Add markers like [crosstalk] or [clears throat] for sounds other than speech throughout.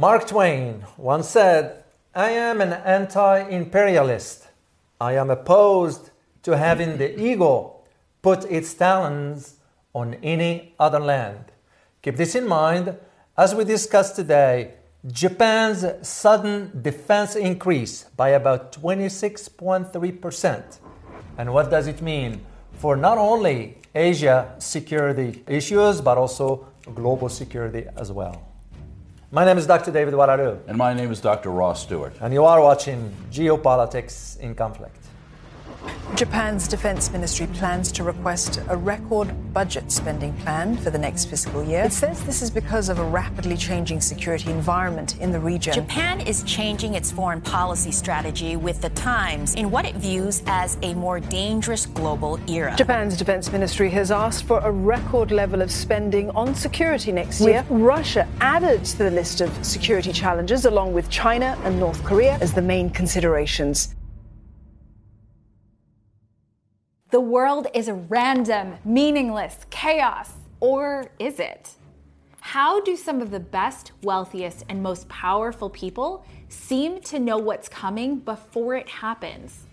Mark Twain once said, I am an anti imperialist. I am opposed to having the ego put its talons on any other land. Keep this in mind as we discuss today Japan's sudden defense increase by about 26.3%. And what does it mean for not only Asia security issues, but also global security as well? My name is Dr. David Oualaalou. And my name is Dr. Ross Stewart. And you are watching Geopolitics in Conflict. Japan's defense ministry plans to request a record budget spending plan for the next fiscal year. It says this is because of a rapidly changing security environment in the region. Japan is changing its foreign policy strategy with the times in what it views as a more dangerous global era. Japan's defense ministry has asked for a record level of spending on security next year. With Russia added to the list of security challenges along with China and North Korea as the main considerations. The world is a random, meaningless, chaos. Or is it? How do some of the best, wealthiest, and most powerful people seem to know what's coming before it happens?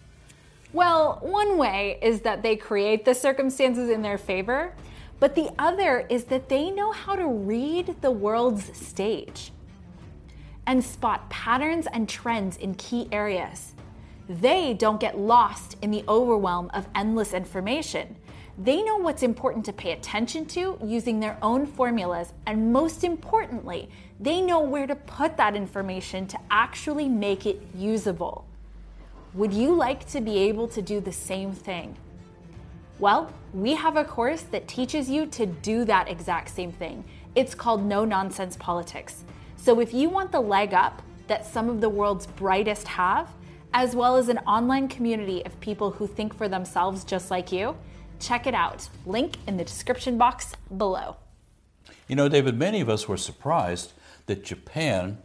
Well, one way is that they create the circumstances in their favor, but the other is that they know how to read the world's stage and spot patterns and trends in key areas. They don't get lost in the overwhelm of endless information. They know what's important to pay attention to using their own formulas, and most importantly, they know where to put that information to actually make it usable. Would you like to be able to do the same thing? Well, we have a course that teaches you to do that exact same thing. It's called No Nonsense Politics. So if you want the leg up that some of the world's brightest have, as well as an online community of people who think for themselves just like you, check it out. Link in the description box below. You know, David, many of us were surprised that Japan,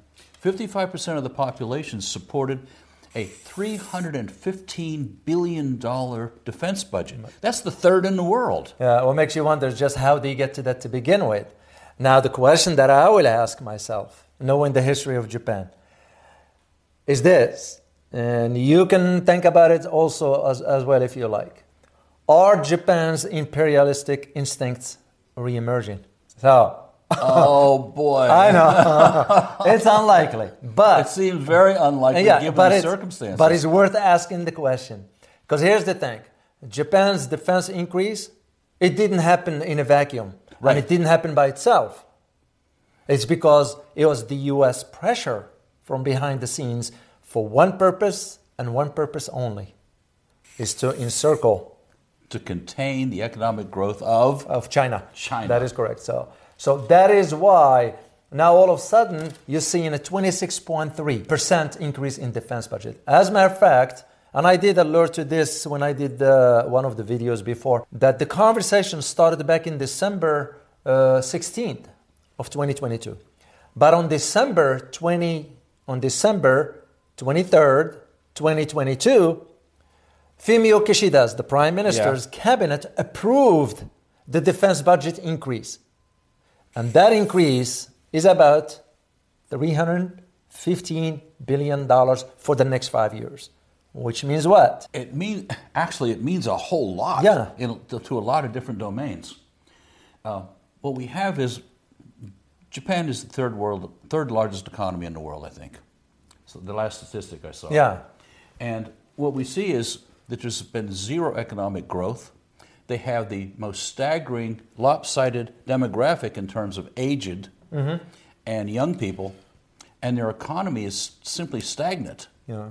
55% of the population supported a $315 billion defense budget. That's the third in the world. Yeah, what makes you wonder is just how do they get to that to begin with. Now, the question that I will ask myself, knowing the history of Japan, is this and you can think about it also as, as well if you like. Are Japan's imperialistic instincts re-emerging? So, oh [laughs] boy, I know [laughs] it's unlikely, but it seems very unlikely yeah, given but the circumstances. But it's worth asking the question because here's the thing: Japan's defense increase it didn't happen in a vacuum, right. and it didn't happen by itself. It's because it was the U.S. pressure from behind the scenes for one purpose and one purpose only is to encircle to contain the economic growth of of China. China. That is correct. So so that is why now all of a sudden you're seeing a 26.3% increase in defense budget. As a matter of fact, and I did alert to this when I did uh, one of the videos before, that the conversation started back in December uh, 16th of 2022. But on December 20, on December 23rd, 2022, Fumio Kishida's, the prime minister's yeah. cabinet, approved the defense budget increase. And that increase is about $315 billion for the next five years. Which means what? It means actually it means a whole lot. Yeah. In, to, to, a lot of different domains. Uh, what we have is Japan is the third world, third largest economy in the world, I think the last statistic I saw. Yeah. And what we see is that there's been zero economic growth. They have the most staggering, lopsided demographic in terms of aged mm-hmm. and young people, and their economy is simply stagnant. Yeah.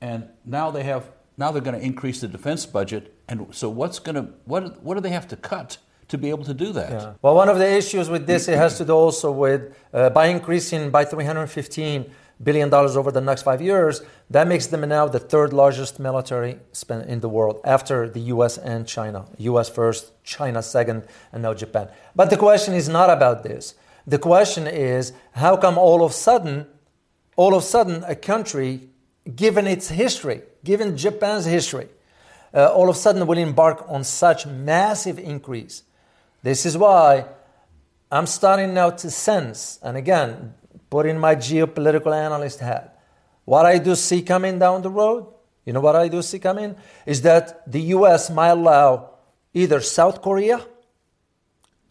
And now they have now they're going to increase the defense budget, and so what's going to what what do they have to cut? to be able to do that. Yeah. Well, one of the issues with this it has to do also with uh, by increasing by 315 billion dollars over the next five years, that makes them now the third largest military spend in the world after the US and China. US first, China second, and now Japan. But the question is not about this. The question is how come all of a sudden, all of a sudden, a country, given its history, given Japan's history, uh, all of a sudden will embark on such massive increase. This is why I'm starting now to sense, and again, put in my geopolitical analyst hat. What I do see coming down the road, you know what I do see coming? Is that the US might allow either South Korea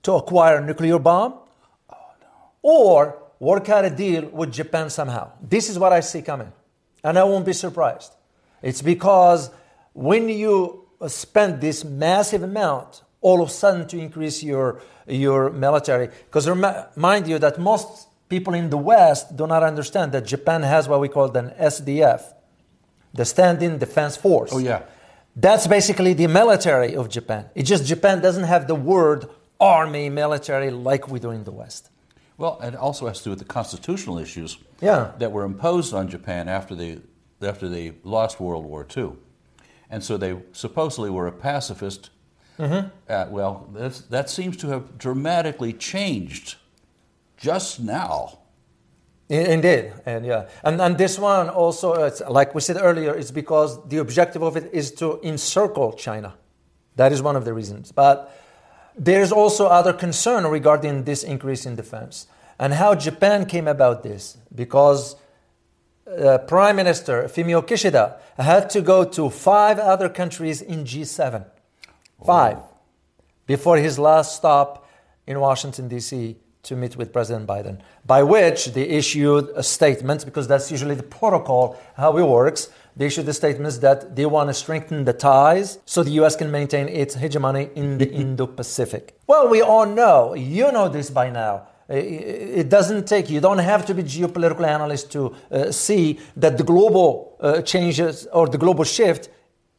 to acquire a nuclear bomb or work out a deal with Japan somehow. This is what I see coming. And I won't be surprised. It's because when you spend this massive amount all of a sudden to increase your, your military, because remind you that most people in the West do not understand that Japan has what we call an SDF, the Standing Defense Force. Oh, yeah. That's basically the military of Japan. It's just Japan doesn't have the word army, military like we do in the West. Well, it also has to do with the constitutional issues yeah. that were imposed on Japan after they, after they lost World War II. And so they supposedly were a pacifist. Mm-hmm. Uh, well, that seems to have dramatically changed just now. Indeed, and yeah, and and this one also, like we said earlier, it's because the objective of it is to encircle China. That is one of the reasons. But there's also other concern regarding this increase in defense and how Japan came about this because uh, Prime Minister Fumio Kishida had to go to five other countries in G7. Five. Before his last stop in Washington, D.C. to meet with President Biden, by which they issued a statement, because that's usually the protocol, how it works they issued the statements that they want to strengthen the ties so the US can maintain its hegemony in the [laughs] Indo Pacific. Well, we all know, you know this by now. It doesn't take, you don't have to be geopolitical analyst to uh, see that the global uh, changes or the global shift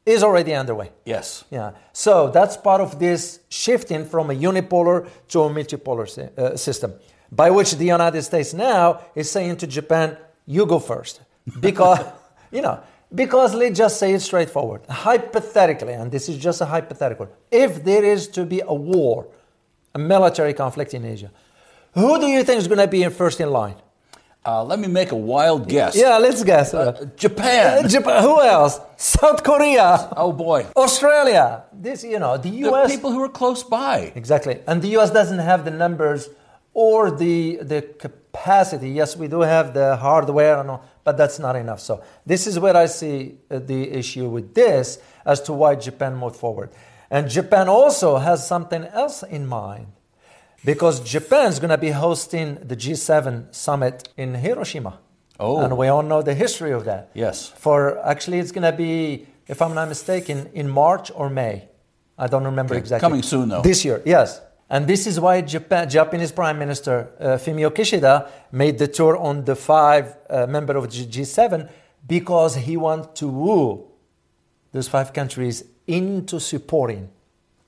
is already underway. Yes. Yeah. So that's part of this shifting from a unipolar to a multipolar uh, system, by which the United States now is saying to Japan, you go first. [laughs] Because, you know, because let's just say it straightforward. Hypothetically, and this is just a hypothetical, if there is to be a war, a military conflict in Asia, who do you think is going to be in first in line? Uh, let me make a wild guess. Yeah, let's guess. Uh, Japan. Uh, Japan. Who else? South Korea. Oh boy. Australia. This, you know, the U.S. The people who are close by. Exactly, and the U.S. doesn't have the numbers or the the capacity. Yes, we do have the hardware and all, but that's not enough. So this is where I see uh, the issue with this as to why Japan moved forward. And Japan also has something else in mind because Japan is going to be hosting the G7 summit in Hiroshima. Oh. And we all know the history of that. Yes. For actually, it's going to be, if I'm not mistaken, in March or May. I don't remember okay. exactly. Coming soon, though. This year, yes. And this is why Japan, Japanese Prime Minister uh, Fumio Kishida made the tour on the five uh, member of G- G7 because he wants to woo those five countries into supporting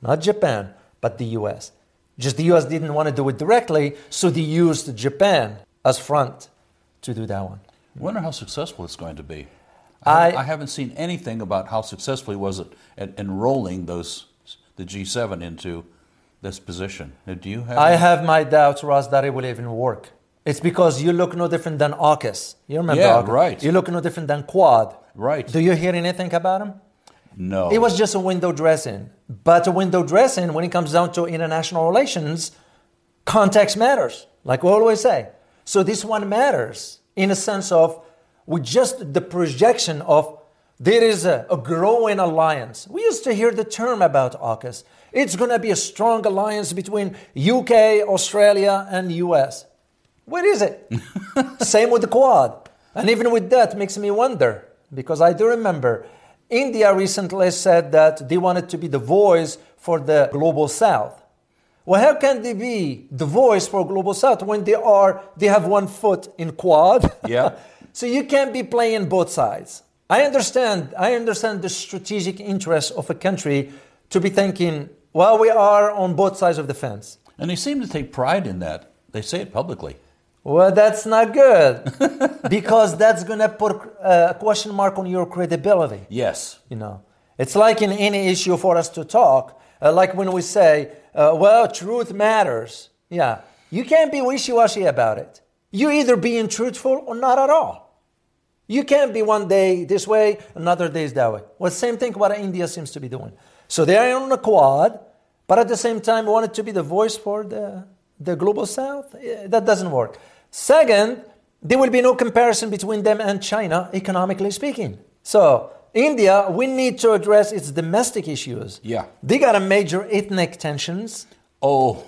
not Japan, but the US. Just the US didn't want to do it directly, so they used Japan as front to do that one. I wonder how successful it's going to be. I, I, haven't seen anything about how successful he was at, at enrolling those the G7 into this position. Do you have? I have my doubts, Ross, that it will even work. It's because you look no different than AUKUS. You remember yeah, AUKUS? right. You look no different than Quad. Right. Do you hear anything about him? No. It was just a window dressing. But a window dressing, when it comes down to international relations, context matters, like we always say. So this one matters in a sense of with just the projection of there is a, a growing alliance. We used to hear the term about AUKUS. It's going to be a strong alliance between UK, Australia, and US. What is it? [laughs] Same with the Quad. And even with that, makes me wonder because I do remember India recently said that they wanted to be the voice for the global south. Well, how can they be the voice for global south when they are they have one foot in Quad? [laughs] Yeah. so you can't be playing both sides. I understand I understand the strategic interest of a country to be thinking well, we are on both sides of the fence. And they seem to take pride in that. They say it publicly. Well, that's not good [laughs] because that's going to put a question mark on your credibility. Yes. You know, it's like in any issue for us to talk, uh, like when we say, uh, well, truth matters. Yeah, you can't be wishy washy about it. You're either being truthful or not at all. You can't be one day this way, another day is that way. Well, same thing what India seems to be doing. So they are on the quad, but at the same time wanted to be the voice for the, the global south. That doesn't work. Second, there will be no comparison between them and China, economically speaking. So, India, we need to address its domestic issues. Yeah. They got a major ethnic tensions. Oh,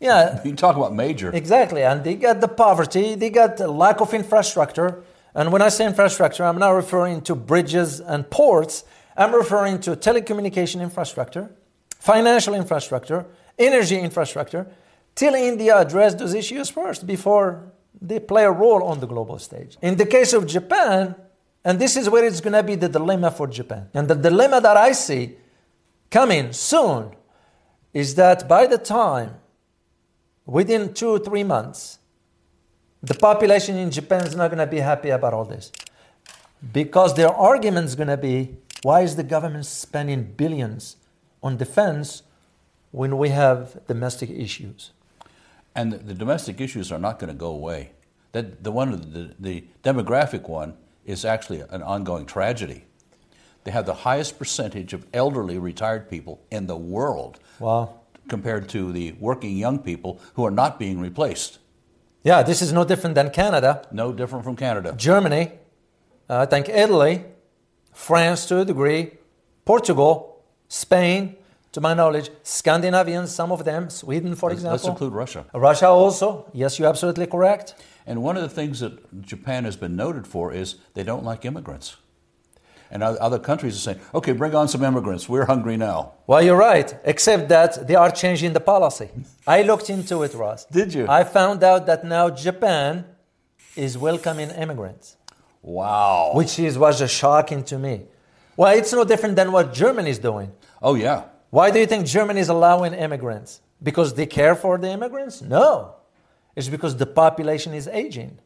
Yeah, [laughs] you talk about major. exactly. And they got the poverty, they got the lack of infrastructure. And when I say infrastructure, I'm not referring to bridges and ports, I'm referring to telecommunication infrastructure, financial infrastructure, energy infrastructure, till India address those issues first before they play a role on the global stage. In the case of Japan, and this is where it's going to be the dilemma for Japan. And the dilemma that I see coming soon is that by the time, within two or three months, the population in Japan is not going to be happy about all this. Because their argument is going to be why is the government spending billions on defense when we have domestic issues? And the, the domestic issues are not going to go away. That the one, the, the demographic one, is actually an ongoing tragedy. They have the highest percentage of elderly retired people in the world Wow. compared to the working young people who are not being replaced. Yeah, this is no different than Canada, No different from Canada. Germany, uh, I think Italy, France to a degree, Portugal, Spain, to my knowledge, Scandinavians, some of them, Sweden, for example. Let's include Russia. Russia also. Yes, you're absolutely correct. And one of the things that Japan has been noted for is they don't like immigrants. And other countries are saying, okay, bring on some immigrants. We're hungry now. Well, you're right, except that they are changing the policy. I looked into it, Ross. Did you? I found out that now Japan is welcoming immigrants, Wow. which is, was shocking to me. Well, it's no different than what Germany is doing. Oh, yeah. Why do you think Germany is allowing immigrants? Because they care for the immigrants? No. It's because the population is aging.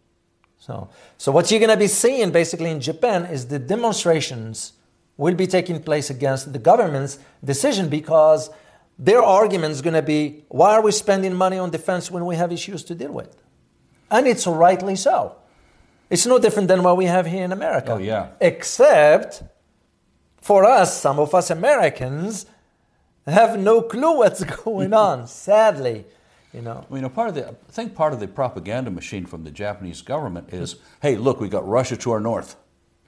So, so what you're going to be seeing basically in Japan is the demonstrations will be taking place against the government's decision because their argument is going to be why are we spending money on defense when we have issues to deal with? And it's rightly so. It's no different than what we have here in America. Oh, yeah. Except for us, some of us Americans have no clue what's [laughs] going on, [laughs] sadly. You know. Well, you know, part of the I think part of the propaganda machine from the Japanese government is, hey, look, we got Russia to our north.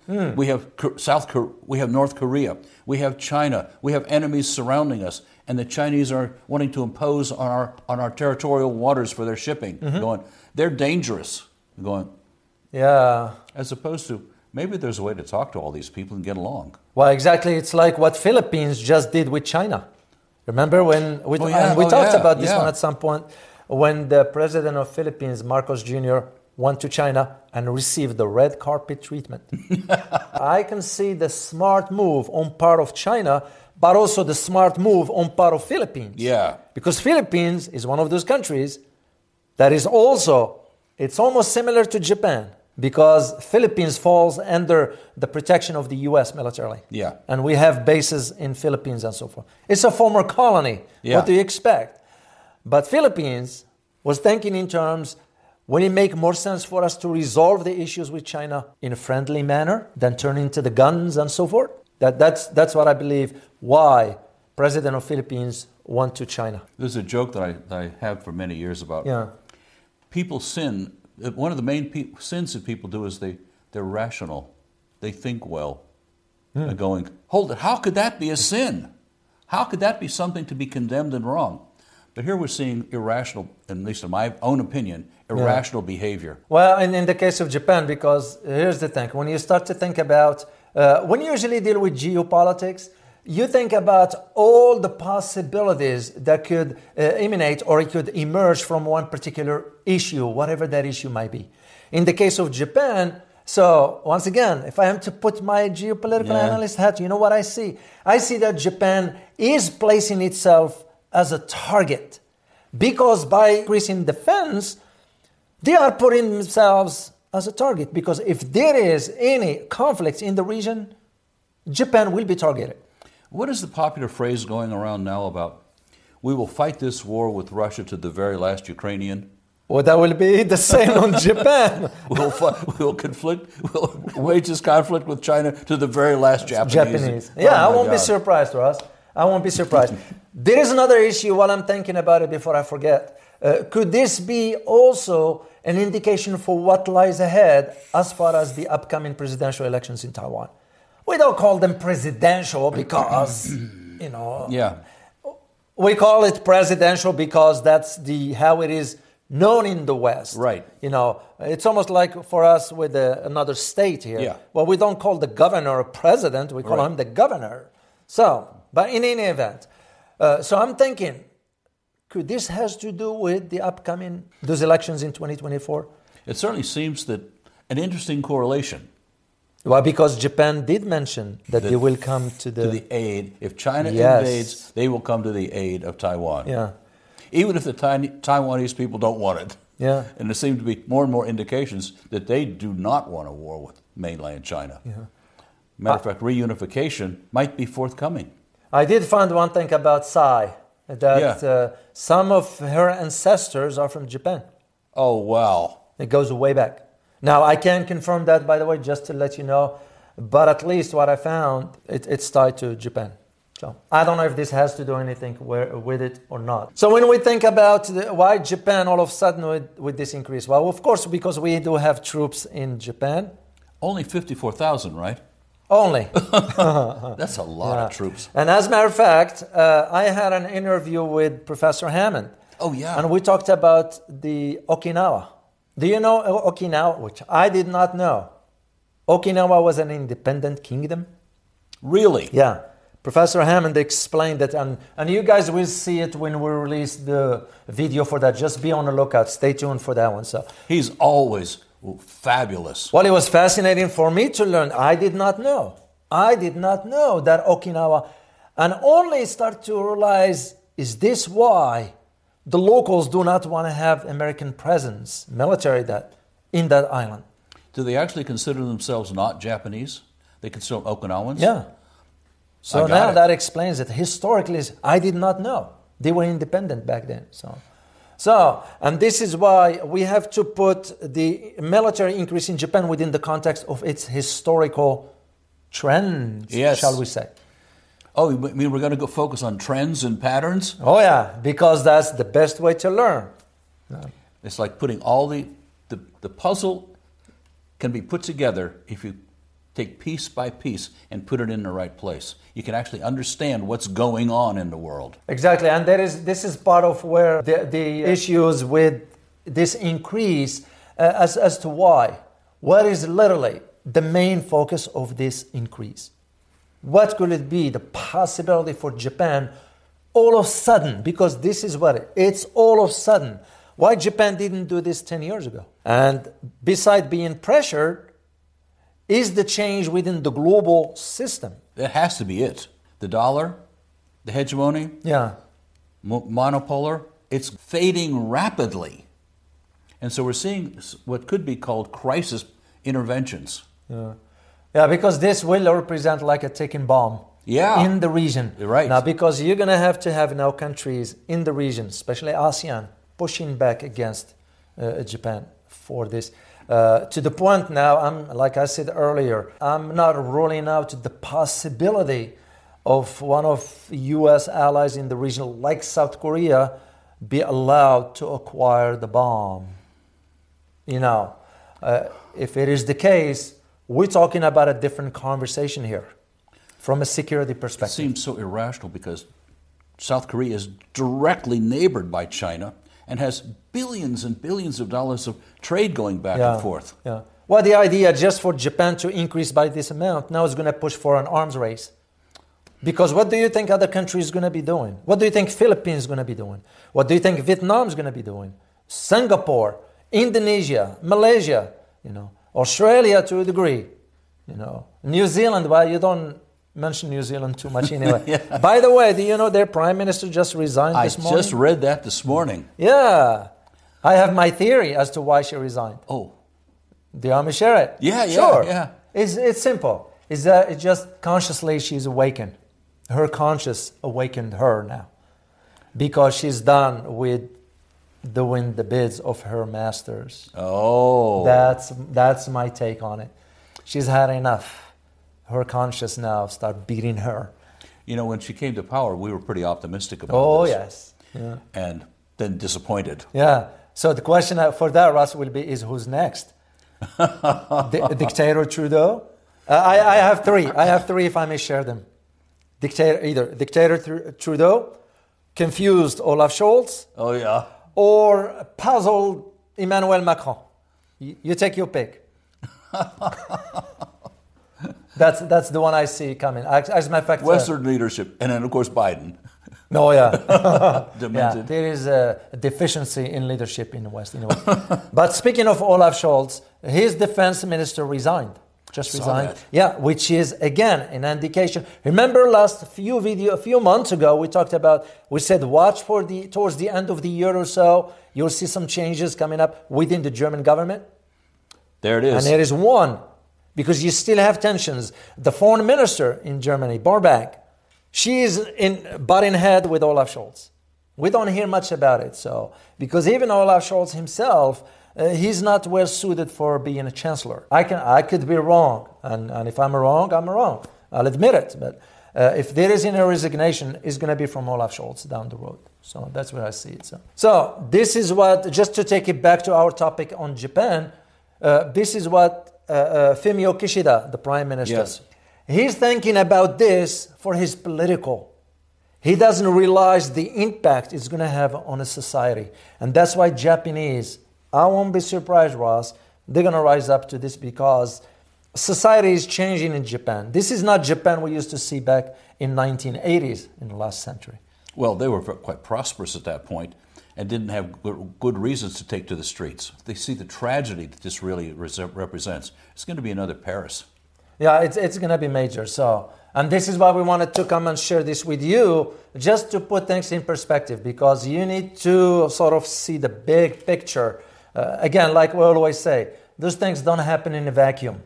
Hmm. We have South, we have North Korea, we have China, we have enemies surrounding us, and the Chinese are wanting to impose on our on our territorial waters for their shipping. Mm-hmm. Going, they're dangerous. Going, Yeah. as opposed to maybe there's a way to talk to all these people and get along. Well, exactly. It's like what Philippines just did with China. Remember when we, Oh, yeah. and we Oh, talked yeah. about this Yeah. one at some point when the president of Philippines, Marcos Jr., went to China and received the red carpet treatment. [laughs] I can see the smart move on part of China, but also the smart move on part of Philippines. Yeah. Because Philippines is one of those countries that is also it's almost similar to Japan because Philippines falls under the protection of the US militarily. Yeah. And we have bases in Philippines and so forth. It's a former colony. Yeah. What do you expect? But Philippines was thinking in terms will it make more sense for us to resolve the issues with China in a friendly manner than turning to the guns and so forth? That, that's, that's what I believe why President of Philippines went to China. There's a joke that I, that I have for many years about Yeah. people sin. One of the main pe- sins that people do is they, they're rational. They think well. They're going, hold it, how could that be a sin? How could that be something to be condemned and wrong? But here we're seeing irrational, at least in my own opinion, irrational behavior. Well, in, in the case of Japan, because here's the thing when you start to think about, uh, when you usually deal with geopolitics, you think about all the possibilities that could uh, emanate or it could emerge from one particular issue, whatever that issue might be. In the case of Japan, so once again, if I am to put my geopolitical Yeah. analyst hat, you know what I see? I see that Japan is placing itself as a target because by increasing defense, they are putting themselves as a target because if there is any conflict in the region, Japan will be targeted. What is the popular phrase going around now about, we will fight this war with Russia to the very last Ukrainian? Well, that will be the same on [laughs] Japan. We'll, fi- we'll conflict, we'll wage this conflict with China to the very last Japanese. Japanese. Oh Yeah, I won't be God. surprised, Ross. I won't be surprised. [laughs] there is another issue while I'm thinking about it before I forget. Uh, could this be also an indication for what lies ahead as far as the upcoming presidential elections in Taiwan. We don't call them presidential because, [clears throat] you know, Yeah. we call it presidential because that's the how it is known in the West. Right. You know, it's almost like for us with uh, another state here. Yeah. Well, we don't call the governor a president. We call Right. him the governor. So, but in any event, uh, so I'm thinking, could this has to do with the upcoming those elections in 2024? It certainly seems that an interesting correlation Well, because Japan did mention that they will come to the, to the aid. If China Yes. invades, they will come to the aid of Taiwan. yeah, Even if the Taiwanese people don't want it. yeah. And there seem to be more and more indications that they do not want a war with mainland China. Yeah. Matter of fact, reunification might be forthcoming. I did find one thing about Tsai that Yeah. uh, some of her ancestors are from Japan. Oh, wow. It goes way back. Now, I can't confirm that, by the way, just to let you know, but at least what I found, it, it's tied to Japan. So I don't know if this has to do anything where, with it or not. So when we think about the, why Japan all of a sudden with, with this increase, well, of course, because we do have troops in Japan Only 54,000, right? only. [laughs] [laughs] That's a lot Yeah. of troops. And as a matter of fact, uh, I had an interview with Professor Hammond. Oh, yeah. And we talked about the Okinawa. Do you know Okinawa? Which I did not know. Okinawa was an independent kingdom. Really? Yeah. Professor Hammond explained that, and, and you guys will see it when we release the video for that. Just be on the lookout. Stay tuned for that one. So, He's always fabulous. well, it was fascinating for me to learn. I did not know. I did not know that Okinawa, and only start to realize is this why the locals do not want to have American presence, military that in that island. Do they actually consider themselves not Japanese? They consider them Okinawans? Yeah. So now it. that explains it. Historically, I did not know they were independent back then. So, so and this is why we have to put the military increase in Japan within the context of its historical trends, Yes. shall we say? Oh, you mean we're going to go focus on trends and patterns? Oh yeah, because that's the best way to learn. It's like putting all the, the, the puzzle can be put together if you take piece by piece and put it in the right place. You can actually understand what's going on in the world. Exactly, and there is this is part of where the, the issues with this increase uh, as, as to why. What is literally the main focus of this increase? What could it be? The possibility for Japan all of a sudden, because this is what it, it's all of a sudden. Why Japan didn't do this 10 years ago? And beside being pressured, is the change within the global system. That has to be it. The dollar, the hegemony, Yeah. mo- monopolar, it's fading rapidly. And so we're seeing what could be called crisis interventions. Yeah, because this will represent like a ticking bomb. Yeah. In the region. You're right. Now, because you're going to have to have now countries in the region, especially ASEAN, pushing back against uh, Japan for this. Uh, to the point now, I'm like I said earlier, I'm not ruling out the possibility of one of U.S. allies in the region, like South Korea, be allowed to acquire the bomb. You know, uh, if it is the case, we're talking about a different conversation here from a security perspective. It seems so irrational because South Korea is directly neighbored by China and has billions and billions of dollars of trade going back and forth. Yeah. Well, the idea just for Japan to increase by this amount now is going to push for an arms race. Because what do you think other countries going to be doing? What do you think Philippines is going to be doing? What do you think Vietnam is going to be doing? Singapore, Indonesia, Malaysia, you know, Australia to a degree, you know, New Zealand. Well, you don't mention New Zealand too much anyway. [laughs] By the way, do you know their prime minister just resigned I this morning? just read that this morning. yeah, I have my theory as to why she resigned. Oh, Do you want me to share it? Yeah, yeah, sure. yeah. It's, it's simple. It's, uh, it's just consciously she's awakened. Her conscious awakened her now because she's done with doing the bids of her masters. oh. That's, that's my take on it. She's had enough. Her conscience now start beating her. you know, when she came to power, we were pretty optimistic about Oh, this. yes. Yeah. And then disappointed. Yeah. So the question for that, Ross, will be: Is who's next? [laughs] Di- dictator Trudeau. Uh, I, I have three. I have three, if I may share them. Dictator, either dictator Trudeau, confused Olaf Scholz, Oh, yeah. Or puzzled Emmanuel Macron. You, you take your pick. [laughs] that's that's the one I see coming. As, as a matter of fact, uh, Western leadership. And then, of course, Biden. no, yeah, [laughs] yeah. There is a deficiency in leadership in the West. In a way. but speaking of Olaf Scholz, his defense minister resigned. Just resigned. Yeah, which is again an indication. Remember last few video, a few months ago, we talked about. We said watch for the towards the end of the year or so. You'll see some changes coming up within the German government. There it is. And there is one, because you still have tensions. The foreign minister in Germany, Baerbock, she is in butting head with Olaf Scholz. We don't hear much about it. So, because even Olaf Scholz himself, uh, he's not well suited for being a chancellor. I can, I could be wrong, and, and if I'm wrong, I'm wrong. I'll admit it. But uh, if there is any resignation, it's going to be from Olaf Scholz down the road. So that's where I see it. So, so this is what, just to take it back to our topic on Japan, uh, this is what uh, uh, Fumio Kishida, the prime minister, Yes. he's thinking about this for his political. He doesn't realize the impact it's going to have on a society. And that's why Japanese, I won't be surprised, Ross, they're going to rise up to this because society is changing in Japan. This is not Japan we used to see back in 1980s in the last century. Well, they were quite prosperous at that point and didn't have good, good reasons to take to the streets. They see the tragedy that this really represents. It's going to be another Paris. Yeah, it's, it's going to be major. So, and this is why we wanted to come and share this with you, just to put things in perspective, because you need to sort of see the big picture. Uh, again, like we always say, those things don't happen in a vacuum.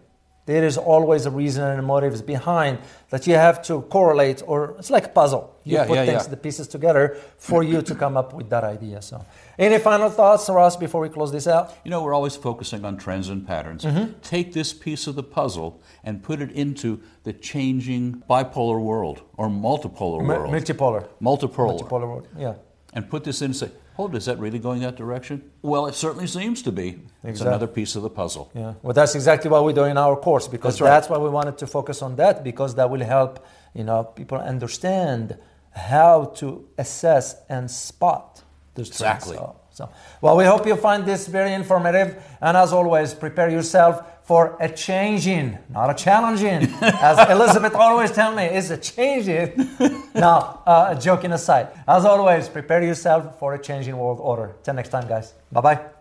There is always a reason and motives behind that you have to correlate, or it's like a puzzle. You Yeah, put yeah, things, yeah. the pieces together for you to come up with that idea. So, any final thoughts, Ross, before we close this out? You know, we're always focusing on trends and patterns. Mm-hmm. Take this piece of the puzzle and put it into the changing bipolar world or multipolar Mi- world. multipolar. Multipolar. Multipolar world. Yeah. And put this in and say, Oh, hold, is that really going that direction? Well, it certainly seems to be. Exactly. It's another piece of the puzzle. Yeah, well, that's exactly what we do in our course because That's right. that's why we wanted to focus on that because that will help you know people understand how to assess and spot trends. Exactly. So, so, well, we hope you find this very informative, and as always, prepare yourself for a changing, not a challenging, [laughs] as Elizabeth always tells me, it's a changing. now, uh, joking aside, as always, prepare yourself for a changing world order. Till next time, guys. Bye bye.